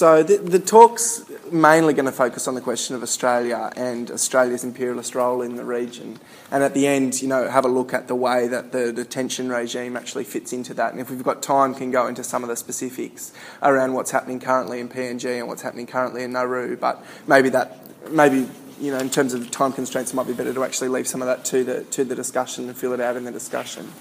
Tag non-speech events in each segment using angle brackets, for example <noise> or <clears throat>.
So the, the talk's mainly going to focus on the question of Australia and Australia's imperialist role in the region. And at the end, you know, have a look at the way that the detention regime actually fits into that. And if we've got time, can go into some of the specifics around what's happening currently in PNG and what's happening currently in Nauru. But maybe that, maybe you know, in terms of time constraints, it might be better to actually leave some of that to the to the discussion and fill it out in the discussion.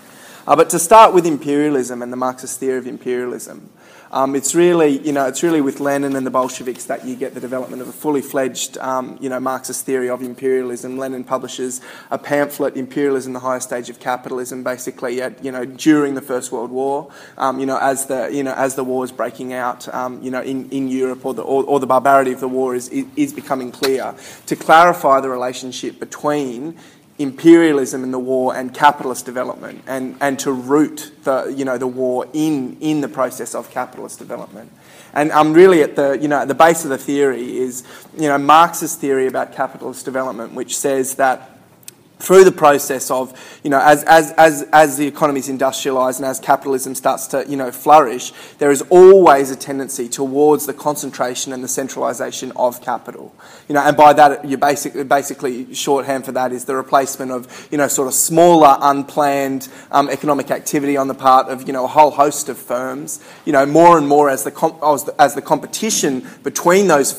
Uh, but to start with imperialism and the Marxist theory of imperialism, um, it's really, you know, it's really with Lenin and the Bolsheviks that you get the development of a fully fledged, um, you know, Marxist theory of imperialism. Lenin publishes a pamphlet, Imperialism, the Highest Stage of Capitalism, basically, at, you know, during the First World War, um, you know, as the, you know, as the war is breaking out, um, you know, in, in Europe or the, or, or the barbarity of the war is, is becoming clear. To clarify the relationship between imperialism in the war and capitalist development and, and to root the, you know, the war in, in the process of capitalist development. And I'm really at the, you know, at the base of the theory is you know, Marx's theory about capitalist development, which says that through the process of, you know, as, as, as, as the economy is industrialised and as capitalism starts to, you know, flourish, there is always a tendency towards the concentration and the centralisation of capital. You know, and by that, you basically, basically shorthand for that is the replacement of, you know, sort of smaller, unplanned um, economic activity on the part of, you know, a whole host of firms. You know, more and more as the, as the, as the competition between those,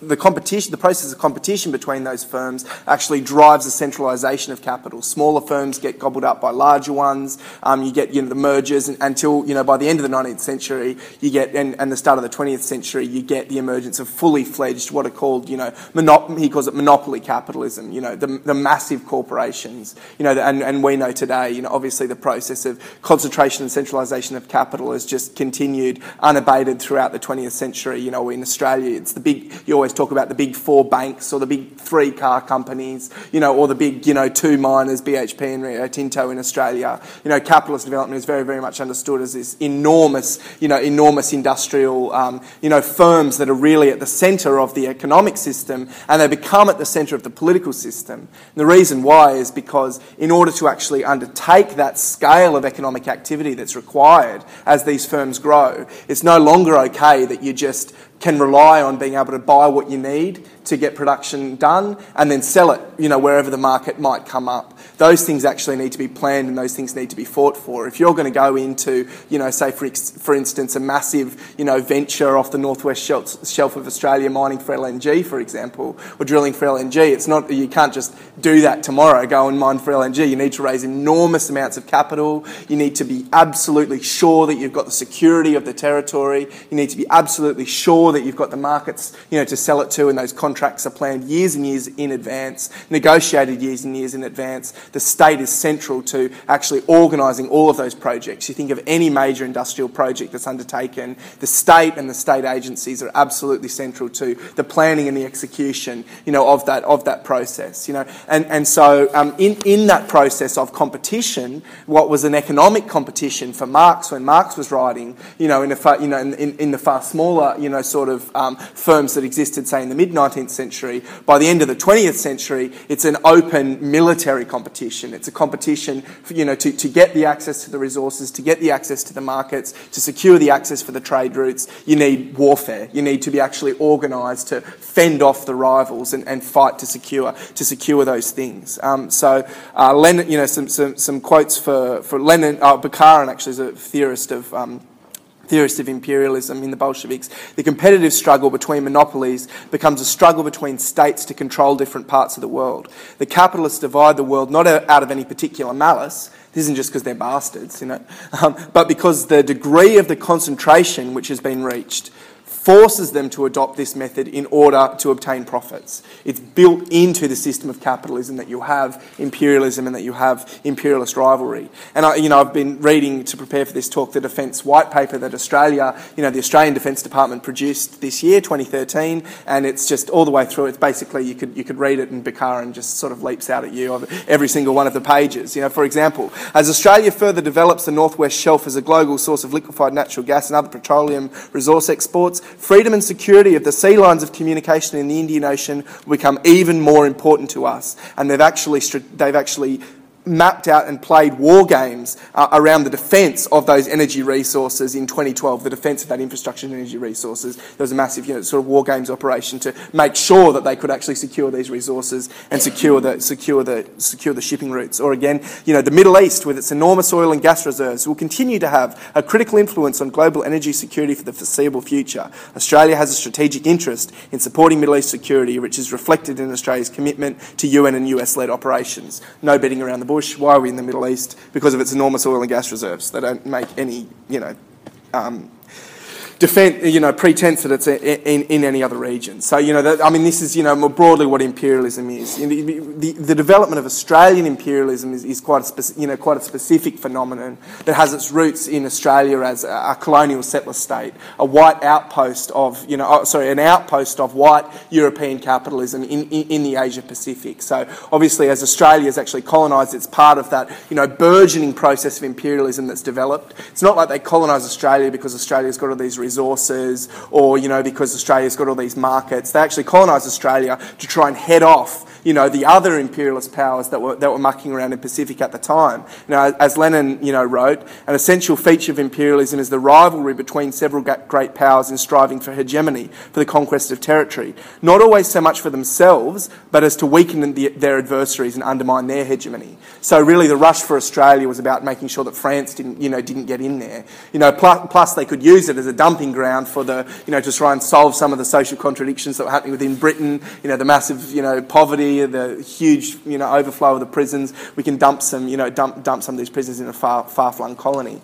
the competition, the process of competition between those firms actually drives the centralisation of capital. Smaller firms get gobbled up by larger ones. Um, you get you know the mergers and, until you know by the end of the 19th century, you get and, and, the start of the 20th century, you get the emergence of fully fledged what are called you know monop- he calls it monopoly capitalism. You know the, the massive corporations. You know and, and we know today you know obviously the process of concentration and centralisation of capital has just continued unabated throughout the 20th century. You know in Australia, it's the big you always talk about the big four banks or the big three car companies. You know or the big you know know, two miners, BHP and Rio Tinto in Australia. You know, capitalist development is very, very much understood as this enormous, you know, enormous industrial, um, you know, firms that are really at the centre of the economic system and they become at the centre of the political system. And the reason why is because in order to actually undertake that scale of economic activity that's required as these firms grow, it's no longer okay that you just can rely on being able to buy what you need to get production done and then sell it, you know, wherever the market might come up. Those things actually need to be planned and those things need to be fought for. If you're going to go into, you know, say for, for instance, a massive, you know, venture off the northwest shelf, of Australia mining for LNG, for example, or drilling for LNG, it's not, you can't just do that tomorrow, go and mine for LNG. You need to raise enormous amounts of capital. You need to be absolutely sure that you've got the security of the territory. You need to be absolutely sure that you've got the markets, you know, to sell it to and those contracts contracts are planned years and years in advance, negotiated years and years in advance. The state is central to actually organising all of those projects. You think of any major industrial project that's undertaken, the state and the state agencies are absolutely central to the planning and the execution, you know, of that of that process. You know, and and so um, in in that process of competition, what was an economic competition for Marx when Marx was writing, you know, in a far, you know in, in, in the far smaller, you know, sort of um, firms that existed, say in the mid 19th 19th century. By the end of the 20th century, it's an open military competition. It's a competition, for, you know, to, to get the access to the resources, to get the access to the markets, to secure the access for the trade routes. You need warfare. You need to be actually organised to fend off the rivals and, and fight to secure to secure those things. Um, so, uh, Lenin, you know, some, some, some quotes for, for Lenin, uh, actually is a theorist of um, theorist of imperialism in the Bolsheviks, the competitive struggle between monopolies becomes a struggle between states to control different parts of the world. The capitalists divide the world not out of any particular malice, this isn't just because they're bastards, you know, <laughs> um, but because the degree of the concentration which has been reached forces them to adopt this method in order to obtain profits. It's built into the system of capitalism that you have imperialism and that you have imperialist rivalry. And I, you know, I've been reading to prepare for this talk the defence white paper that Australia, you know, the Australian Defence Department produced this year, 2013, and it's just all the way through. It's basically you could you could read it and Bukharin just sort of leaps out at you of every single one of the pages. You know, for example, as Australia further develops the Northwest Shelf as a global source of liquefied natural gas and other petroleum resource exports, freedom and security of the sea lines of communication in the Indian Ocean become even more important to us. And they've actually, they've actually mapped out and played war games uh, around the defence of those energy resources in 2012, the defence of that infrastructure and energy resources. There was a massive you know, sort of war games operation to make sure that they could actually secure these resources and secure the, secure the, secure the shipping routes. Or again, you know, the Middle East with its enormous oil and gas reserves will continue to have a critical influence on global energy security for the foreseeable future. Australia has a strategic interest in supporting Middle East security, which is reflected in Australia's commitment to UN and US led operations. No betting around the bush. Why are we in the Middle East? Because of its enormous oil and gas reserves. They don't make any, you know, um, defend, you know, pretense that it's in, in any other region. So, you know, that, I mean, this is, you know, more broadly what imperialism is. The, the, the development of Australian imperialism is, is quite, a speci- you know, quite a specific phenomenon that has its roots in Australia as a, a colonial settler state, a white outpost of, you know, oh, sorry, an outpost of white European capitalism in, in, in the Asia Pacific. So, obviously, as Australia has actually colonised, it's part of that, you know, burgeoning process of imperialism that's developed. It's not like they colonised Australia because Australia's got all these resources or, you know, because Australia's got all these markets. They actually colonised Australia to try and head off you know, the other imperialist powers that were, that were mucking around in Pacific at the time. Now, as Lenin, you know, wrote, an essential feature of imperialism is the rivalry between several great powers in striving for hegemony, for the conquest of territory. Not always so much for themselves, but as to weaken the, their adversaries and undermine their hegemony. So really the rush for Australia was about making sure that France didn't, you know, didn't get in there. You know, plus, plus they could use it as a dumping ground for the, you know, to try and solve some of the social contradictions that were happening within Britain, you know, the massive, you know, poverty, the huge, you know, overflow of the prisons. We can dump some, you know, dump, dump some of these prisons in a far, far-flung colony.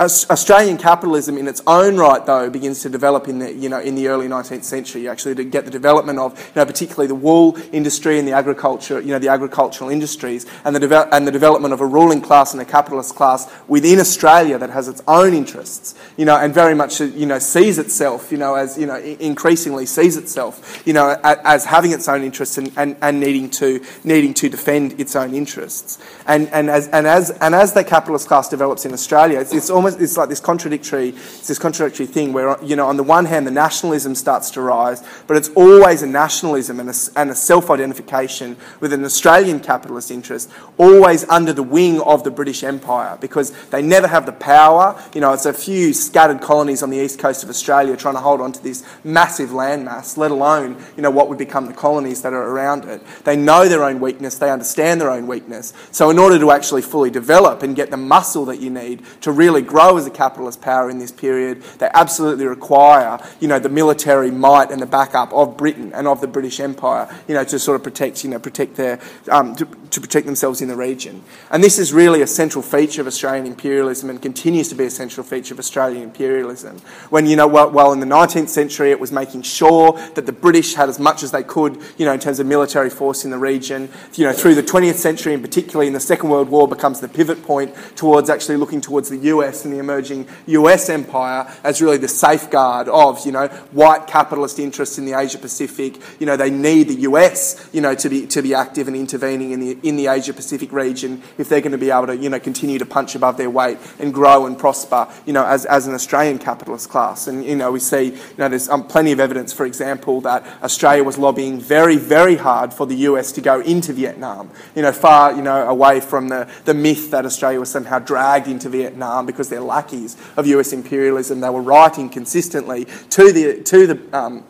Australian capitalism, in its own right, though, begins to develop in the you know in the early 19th century. Actually, to get the development of you know particularly the wool industry and the agriculture, you know the agricultural industries, and the deve- and the development of a ruling class and a capitalist class within Australia that has its own interests, you know, and very much you know sees itself, you know, as you know increasingly sees itself, you know, as, as having its own interests and, and, and needing to needing to defend its own interests. And and as and as and as the capitalist class develops in Australia, it's, it's almost almost it's like this contradictory it's this contradictory thing where you know on the one hand the nationalism starts to rise, but it's always a nationalism and a, and a self-identification with an Australian capitalist interest, always under the wing of the British Empire because they never have the power. You know, it's a few scattered colonies on the east coast of Australia trying to hold on to this massive landmass, let alone you know what would become the colonies that are around it. They know their own weakness, they understand their own weakness. So in order to actually fully develop and get the muscle that you need to really grow as a capitalist power in this period, they absolutely require, you know, the military might and the backup of Britain and of the British Empire, you know, to sort of protect, you know, protect their, um, to, to protect themselves in the region. And this is really a central feature of Australian imperialism and continues to be a central feature of Australian imperialism. When, you know, well in the 19th century it was making sure that the British had as much as they could, you know, in terms of military force in the region. You know, through the 20th century and particularly in the Second World War becomes the pivot point towards actually looking towards the US and the emerging US empire as really the safeguard of, you know, white capitalist interests in the Asia Pacific. You know, they need the US, you know, to be, to be active and intervening in the, in the Asia Pacific region if they're going to be able to, you know, continue to punch above their weight and grow and prosper, you know, as, as an Australian capitalist class. And, you know, we see, you know, there's um, plenty of evidence, for example, that Australia was lobbying very, very hard for the US to go into Vietnam, you know, far, you know, away from the, the myth that Australia was somehow dragged into Vietnam because they're lackeys of US imperialism. They were writing consistently to the, to the um,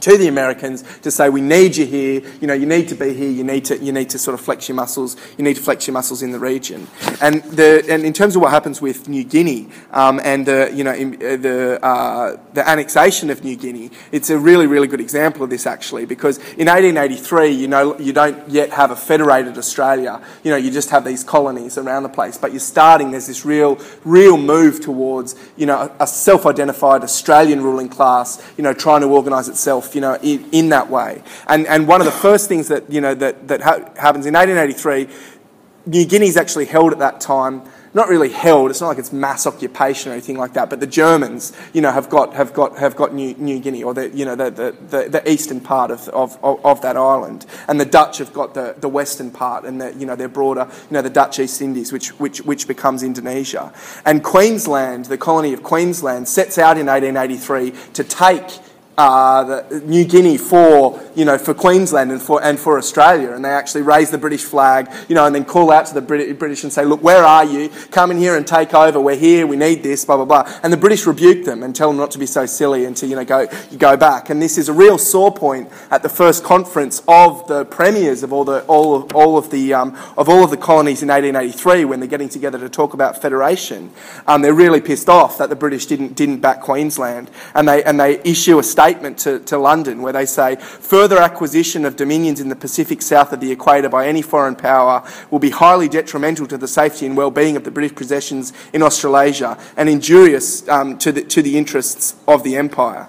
to the Americans to say, we need you here, you know, you need to be here, you need to, you need to sort of flex your muscles, you need to flex your muscles in the region. And, the, and in terms of what happens with New Guinea um, and the, you know, in, uh, the, uh, the annexation of New Guinea, it's a really, really good example of this actually, because in 1883, you know, you don't yet have a federated Australia, you know, you just have these colonies around the place, but you're starting, there's this real, real move towards, you know, a self-identified Australian ruling class, you know, trying to organise itself you know, in, in that way. And, and one of the first things that, you know, that, that ha- happens in 1883, New Guinea is actually held at that time not really held. It's not like it's mass occupation or anything like that. But the Germans, you know, have got have got have got New, New Guinea or the you know the, the, the, the eastern part of, of, of, that island, and the Dutch have got the, the western part and the you know their broader you know the Dutch East Indies, which which which becomes Indonesia. And Queensland, the colony of Queensland, sets out in 1883 to take uh, New Guinea for you know for Queensland and for and for Australia, and they actually raise the British flag, you know, and then call out to the British and say, "Look, where are you? Come in here and take over. We're here. We need this." Blah blah blah. And the British rebuke them and tell them not to be so silly and to you know go you go back. And this is a real sore point at the first conference of the premiers of all the all of all of the um, of all of the colonies in 1883 when they're getting together to talk about federation. Um, they're really pissed off that the British didn't didn't back Queensland, and they and they issue a statement to, to London where they say further acquisition of dominions in the Pacific south of the equator by any foreign power will be highly detrimental to the safety and well-being of the British possessions in Australasia and injurious um, to the to the interests of the empire.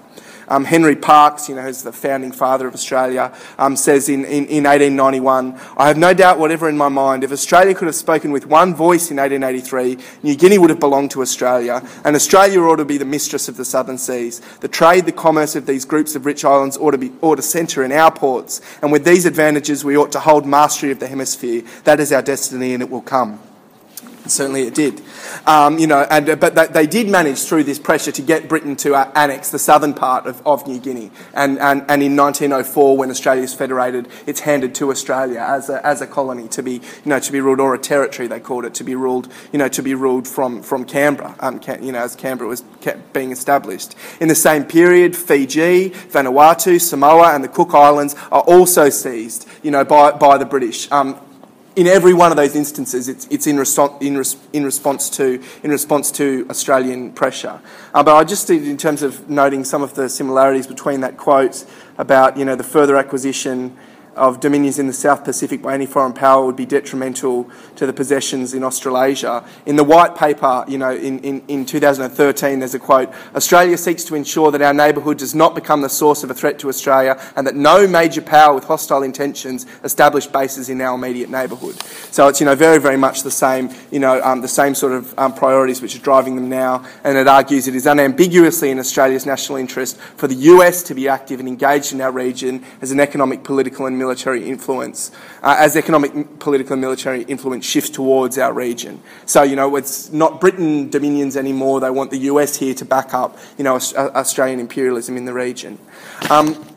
Um, Henry Parkes, you know, who's the founding father of Australia, um, says in, in, in 1891, I have no doubt whatever in my mind, if Australia could have spoken with one voice in 1883, New Guinea would have belonged to Australia, and Australia ought to be the mistress of the southern seas. The trade, the commerce of these groups of rich islands ought to, be, ought to centre in our ports, and with these advantages we ought to hold mastery of the hemisphere. That is our destiny, and it will come. Certainly it did. Um, you know, and, uh, but they did manage through this pressure to get Britain to uh, annex the southern part of, of New Guinea. And, and, and in 1904, when Australia is federated, it's handed to Australia as a, as a colony to be, you know, to be ruled, or a territory, they called it, to be ruled, you know, to be ruled from, from Canberra, um, you know, as Canberra was being established. In the same period, Fiji, Vanuatu, Samoa, and the Cook Islands are also seized, you know, by, by the British. Um, in every one of those instances, it's, it's in, in, res- in, response to, in response to Australian pressure. Uh, but I just, did, in terms of noting some of the similarities between that quote about you know, the further acquisition of dominions in the South Pacific by any foreign power would be detrimental to the possessions in Australasia. In the white paper, you know, in, in, in 2013, there's a quote Australia seeks to ensure that our neighbourhood does not become the source of a threat to Australia and that no major power with hostile intentions establish bases in our immediate neighbourhood. So it's, you know, very, very much the same, you know, um, the same sort of um, priorities which are driving them now. And it argues it is unambiguously in Australia's national interest for the US to be active and engaged in our region as an economic, political, and military influence, uh, as economic, political, and military influence shifts towards our region. So, you know, it's not Britain dominions anymore. They want the US here to back up, you know, Australian imperialism in the region. Um,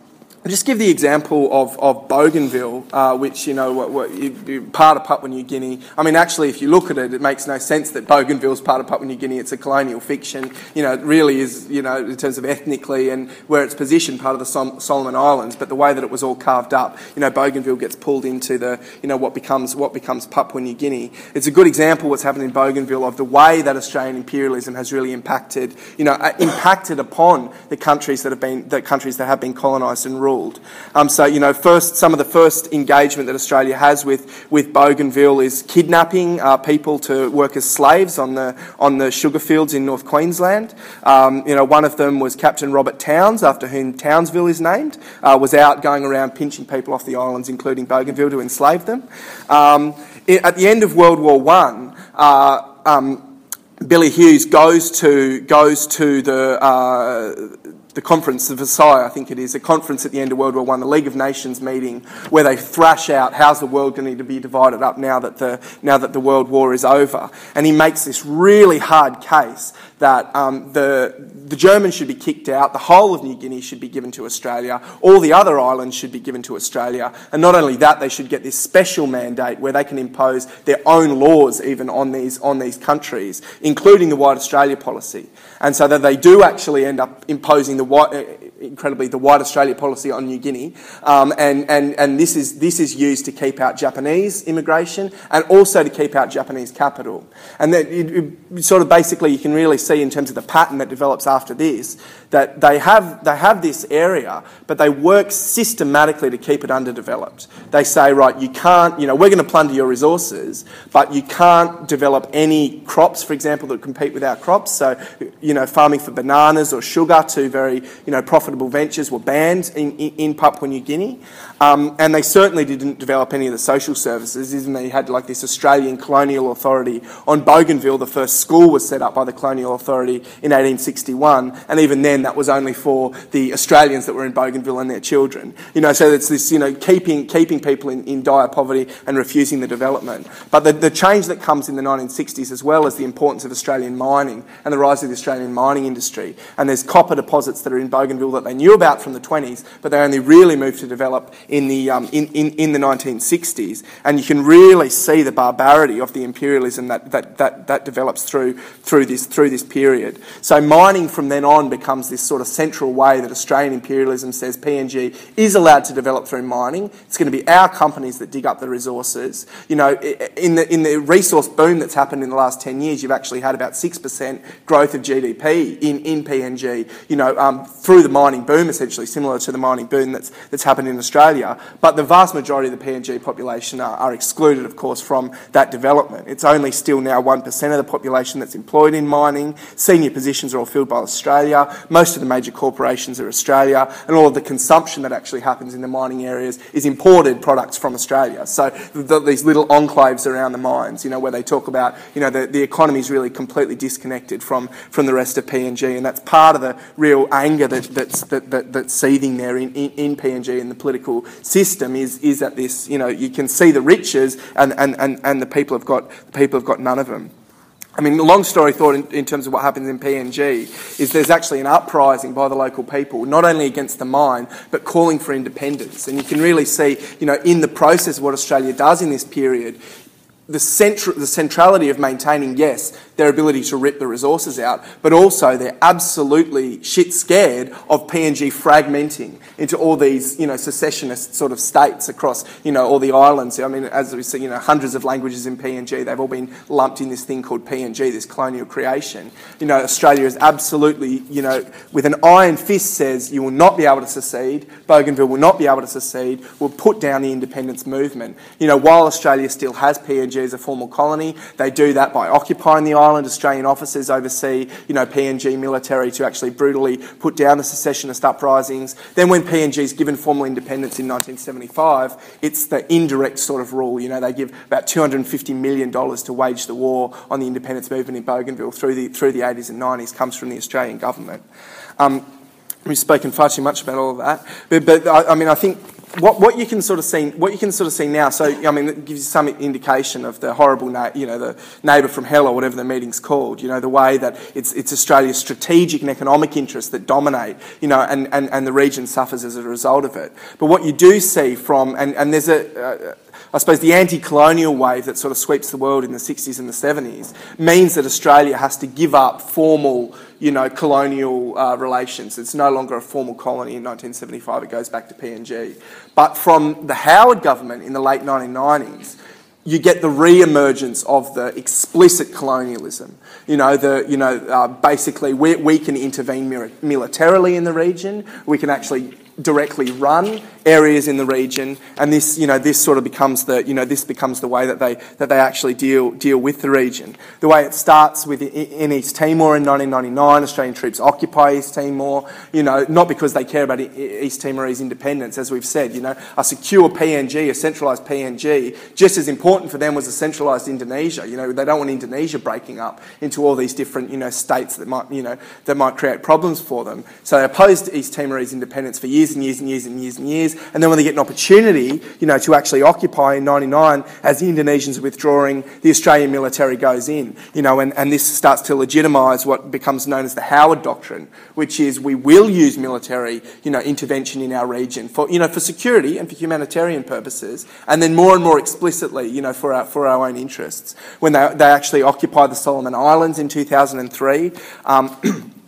I'll just give the example of, of Bougainville, uh, which, you know, what, what, part of Papua New Guinea. I mean, actually, if you look at it, it makes no sense that Bougainville is part of Papua New Guinea. It's a colonial fiction. You know, it really is, you know, in terms of ethnically and where it's positioned, part of the Sol- Solomon Islands. But the way that it was all carved up, you know, Bougainville gets pulled into the, you know, what becomes, what becomes Papua New Guinea. It's a good example what's happened in Bougainville of the way that Australian imperialism has really impacted, you know, uh, impacted upon the countries that have been, the countries that have been colonised and ruled ruled. Um, so, you know, first, some of the first engagement that Australia has with, with Bougainville is kidnapping uh, people to work as slaves on the, on the sugar fields in North Queensland. Um, you know, one of them was Captain Robert Towns, after whom Townsville is named, uh, was out going around pinching people off the islands, including Bougainville, to enslave them. Um, at the end of World War One, uh, um, Billy Hughes goes to goes to the uh, the conference of Versailles, I think it is, a conference at the end of World War One, the League of Nations meeting, where they thrash out how's the world going to be divided up now that the now that the World War is over, and he makes this really hard case that um, the, the Germans should be kicked out, the whole of New Guinea should be given to Australia, all the other islands should be given to Australia, and not only that, they should get this special mandate where they can impose their own laws even on these, on these countries, including the White Australia policy. And so that they do actually end up imposing the white, uh, incredibly, the White Australia policy on New Guinea. Um, and and, and this, is, this is used to keep out Japanese immigration and also to keep out Japanese capital. And that it, it, sort of basically you can really see in terms of the pattern that develops after this that they have, they have this area, but they work systematically to keep it underdeveloped. They say, right, you can't, you know, we're going to plunder your resources, but you can't develop any crops, for example, that compete with our crops. So, you know, farming for bananas or sugar, two very, you know, profitable ventures were banned in, in, Papua New Guinea. Um, and they certainly didn't develop any of the social services, even they had like this Australian colonial authority. On Bougainville, the first school was set up by the colonial authority in 1861, and even then that was only for the Australians that were in Bougainville and their children. You know, so it's this, you know, keeping, keeping people in, in dire poverty and refusing the development. But the, the change that comes in the 1960s, as well as the importance of Australian mining and the rise of the Australian mining industry, and there's copper deposits that are in Bougainville that that they knew about from the 20s, but they only really moved to develop in the, um, in, in, in the 1960s. And you can really see the barbarity of the imperialism that, that, that, that develops through, through, this, through this period. So mining from then on becomes this sort of central way that Australian imperialism says PNG is allowed to develop through mining. It's going to be our companies that dig up the resources. You know, in the, in the resource boom that's happened in the last 10 years, you've actually had about 6% growth of GDP in, in PNG, you know, um, through the mining boom, essentially, similar to the mining boom that's, that's happened in Australia. But the vast majority of the PNG population are, are excluded, of course, from that development. It's only still now 1% of the population that's employed in mining. Senior positions are all filled by Australia. Most of the major corporations are Australia. And all of the consumption that actually happens in the mining areas is imported products from Australia. So the, these little enclaves around the mines, you know, where they talk about, you know, the, the economy is really completely disconnected from, from the rest of PNG. And that's part of the real anger that, that's, that, that, that's seething there in, in, in PNG and the political system is, is that this, you know, you can see the riches and, and, and, and the people have got, the people have got none of them. I mean, long story thought in, in, terms of what happens in PNG is there's actually an uprising by the local people, not only against the mine, but calling for independence. And you can really see, you know, in the process what Australia does in this period, the, centra- the centrality of maintaining, yes, their ability to rip the resources out, but also they're absolutely shit scared of PNG fragmenting into all these, you know, secessionist sort of states across, you know, all the islands. I mean, as we see, you know, hundreds of languages in PNG, they've all been lumped in this thing called PNG, this colonial creation. You know, Australia is absolutely, you know, with an iron fist says you will not be able to secede, Bougainville will not be able to secede, will put down the independence movement. You know, while Australia still has PNG as a formal colony, they do that by occupying the island Australian officers oversee, you know, PNG military to actually brutally put down the secessionist uprisings. Then when PNG is given formal independence in 1975, it's the indirect sort of rule. You know, they give about $250 million to wage the war on the independence movement in Bougainville through the, through the 80s and 90s, comes from the Australian government. Um, we've spoken far too much about all of that, but, but I, I mean, I think what, what you can sort of see, what you can sort of see now. So I mean, it gives you some indication of the horrible, na- you know, the neighbour from hell or whatever the meeting's called. You know, the way that it's it's Australia's strategic and economic interests that dominate. You know, and, and, and the region suffers as a result of it. But what you do see from and, and there's a, a I suppose the anti colonial wave that sort of sweeps the world in the 60s and the 70s means that Australia has to give up formal, you know, colonial uh, relations. It's no longer a formal colony in 1975, it goes back to PNG. But from the Howard government in the late 1990s, you get the re-emergence of the explicit colonialism. You know, the, you know, uh, basically we, we can intervene militarily in the region. We can actually directly run areas in the region, and this, you know, this sort of becomes the, you know, this becomes the way that they that they actually deal deal with the region. The way it starts with in East Timor in 1999, Australian troops occupy East Timor. You know, not because they care about East Timorese independence, as we've said. You know, a secure PNG, a centralised PNG, just as important for them was a centralised Indonesia. You know, they don't want Indonesia breaking up into all these different, you know, states that might, you know, that might create problems for them. So they opposed East Timorese independence for years and years and years and years and years. And then when they get an opportunity, you know, to actually occupy in 99, as the Indonesians are withdrawing, the Australian military goes in, you know, and, and this starts to legitimise what becomes known as the Howard Doctrine, which is we will use military, you know, intervention in our region for, you know, for security and for humanitarian purposes, and then more and more explicitly, you know, for our, for our own interests. When they, they actually occupy the Solomon Islands in 2003, um, <clears throat>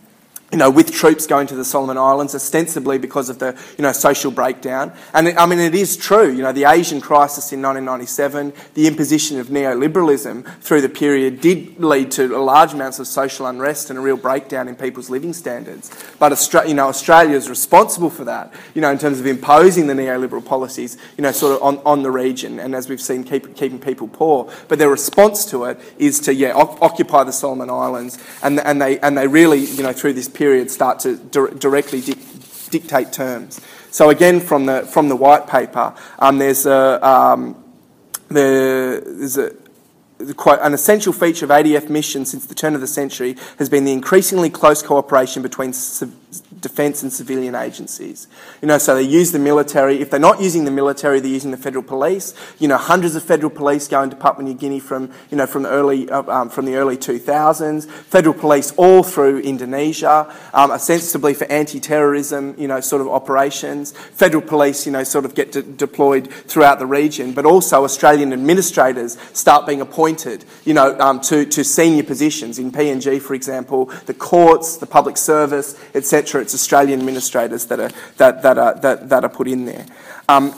you know, with troops going to the Solomon Islands, ostensibly because of the, you know, social breakdown. And I mean, it is true, you know, the Asian crisis in 1997, the imposition of neoliberalism through the period did lead to large amounts of social unrest and a real breakdown in people's living standards. But, Australia, you know, Australia is responsible for that, you know, in terms of imposing the neoliberal policies, you know, sort of on, on the region, and as we've seen, keep, keeping people poor. But their response to it is to, yeah, occupy the Solomon Islands, and, and, they, and they really, you know, through this period start to di- directly di- dictate terms. So again, from the from the white paper, um, there's a um, there's a quote, an essential feature of ADF missions since the turn of the century has been the increasingly close cooperation between defence and civilian agencies. You know, so they use the military. If they're not using the military, they're using the federal police. You know, hundreds of federal police go into Papua New Guinea from, you know, from the early, uh, um, from the early 2000s. Federal police all through Indonesia, um, ostensibly for anti-terrorism, you know, sort of operations. Federal police, you know, sort of get de- deployed throughout the region, but also Australian administrators start being appointed, you know, um, to, to senior positions in PNG, for example, the courts, the public service, etc. It's Australian administrators that are that, that are that, that are put in there. Um,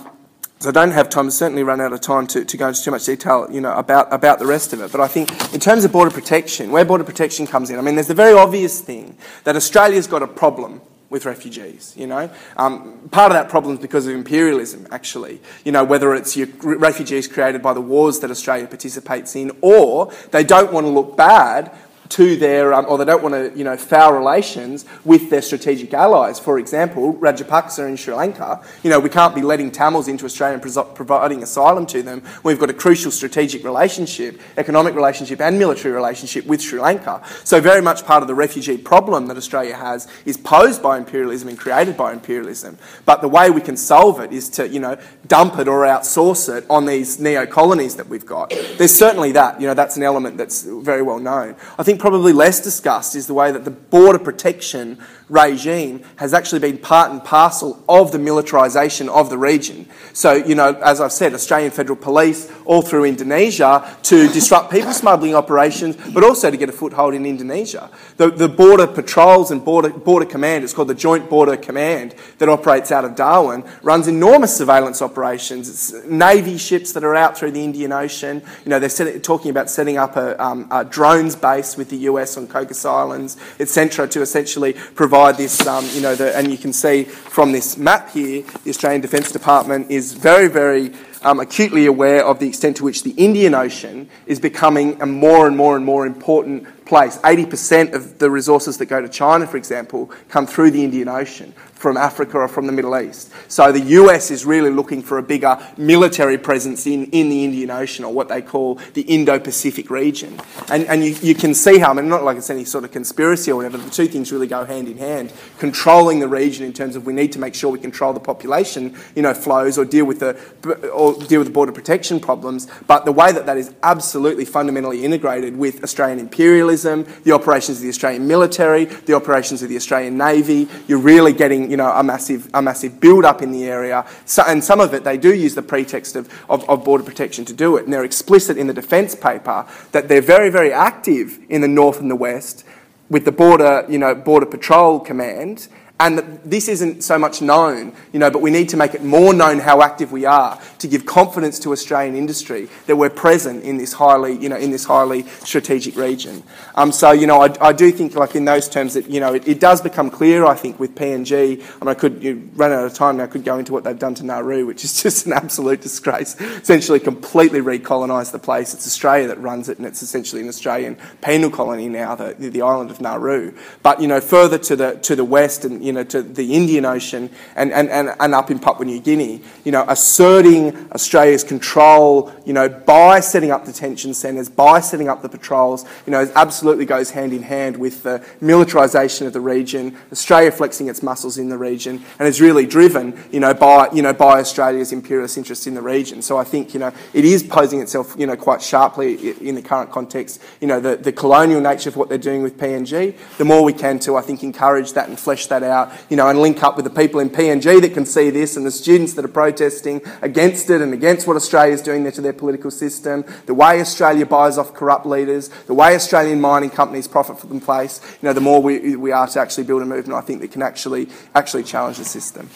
so I don't have time, I certainly run out of time to, to go into too much detail, you know, about, about the rest of it. But I think in terms of border protection, where border protection comes in, I mean, there's the very obvious thing that Australia's got a problem with refugees, you know. Um, part of that problem is because of imperialism, actually. You know, whether it's your refugees created by the wars that Australia participates in, or they don't want to look bad to their, um, or they don't want to, you know, foul relations with their strategic allies. For example, Rajapaksa in Sri Lanka, you know, we can't be letting Tamils into Australia and providing asylum to them. We've got a crucial strategic relationship, economic relationship and military relationship with Sri Lanka. So very much part of the refugee problem that Australia has is posed by imperialism and created by imperialism. But the way we can solve it is to, you know, dump it or outsource it on these neo-colonies that we've got. There's certainly that, you know, that's an element that's very well known. I think probably less discussed is the way that the border protection regime has actually been part and parcel of the militarisation of the region. So, you know, as I've said, Australian Federal Police all through Indonesia to disrupt people smuggling operations, but also to get a foothold in Indonesia. The, the border patrols and border, border command, it's called the Joint Border Command that operates out of Darwin, runs enormous surveillance operations. It's Navy ships that are out through the Indian Ocean. You know, they're set, talking about setting up a, um, a drones base with the US on Cocos Islands, etc., to essentially provide provide this, um, you know, the, and you can see from this map here, the Australian Defence Department is very, very um, acutely aware of the extent to which the Indian Ocean is becoming a more and more and more important place. 80% of the resources that go to China, for example, come through the Indian Ocean from Africa or from the Middle East. So the US is really looking for a bigger military presence in, in the Indian Ocean or what they call the Indo Pacific region. And, and you, you can see how, I mean, not like it's any sort of conspiracy or whatever, the two things really go hand in hand. Controlling the region in terms of we need to make sure we control the population, you know, flows or deal with the, or deal with the border protection problems. But the way that that is absolutely fundamentally integrated with Australian imperialism, the operations of the Australian military, the operations of the Australian Navy, you're really getting you know, a massive, a massive build-up in the area. So, and some of it, they do use the pretext of, of, of border protection to do it. And they're explicit in the defence paper that they're very, very active in the north and the west with the border, you know, border patrol command and this isn't so much known, you know, but we need to make it more known how active we are to give confidence to Australian industry that we're present in this highly, you know, in this highly strategic region. Um, so, you know, I, I, do think, like in those terms, that you know, it, it, does become clear. I think with PNG, I mean, I could you run out of time now. I could go into what they've done to Nauru, which is <laughs> just an absolute disgrace. Essentially, completely recolonised the place. It's Australia that runs it, and it's essentially an Australian penal colony now, the, the island of Nauru. But you know, further to the to the west and you know, to the Indian Ocean and, and, and, and up in Papua New Guinea, you know, asserting Australia's control, you know, by setting up detention centres, by setting up the patrols, you know, absolutely goes hand in hand with the militarisation of the region, Australia flexing its muscles in the region, and is really driven, you know, by, you know, by Australia's imperialist interests in the region. So I think, you know, it is posing itself, you know, quite sharply in the current context, you know, the, the colonial nature of what they're doing with PNG. The more we can to, I think, encourage that and flesh that out you know, and link up with the people in PNG that can see this and the students that are protesting against it and against what Australia is doing there to their political system, the way Australia buys off corrupt leaders, the way Australian mining companies profit from the place, you know, the more we, we are to actually build a movement, I think, that can actually, actually challenge the system.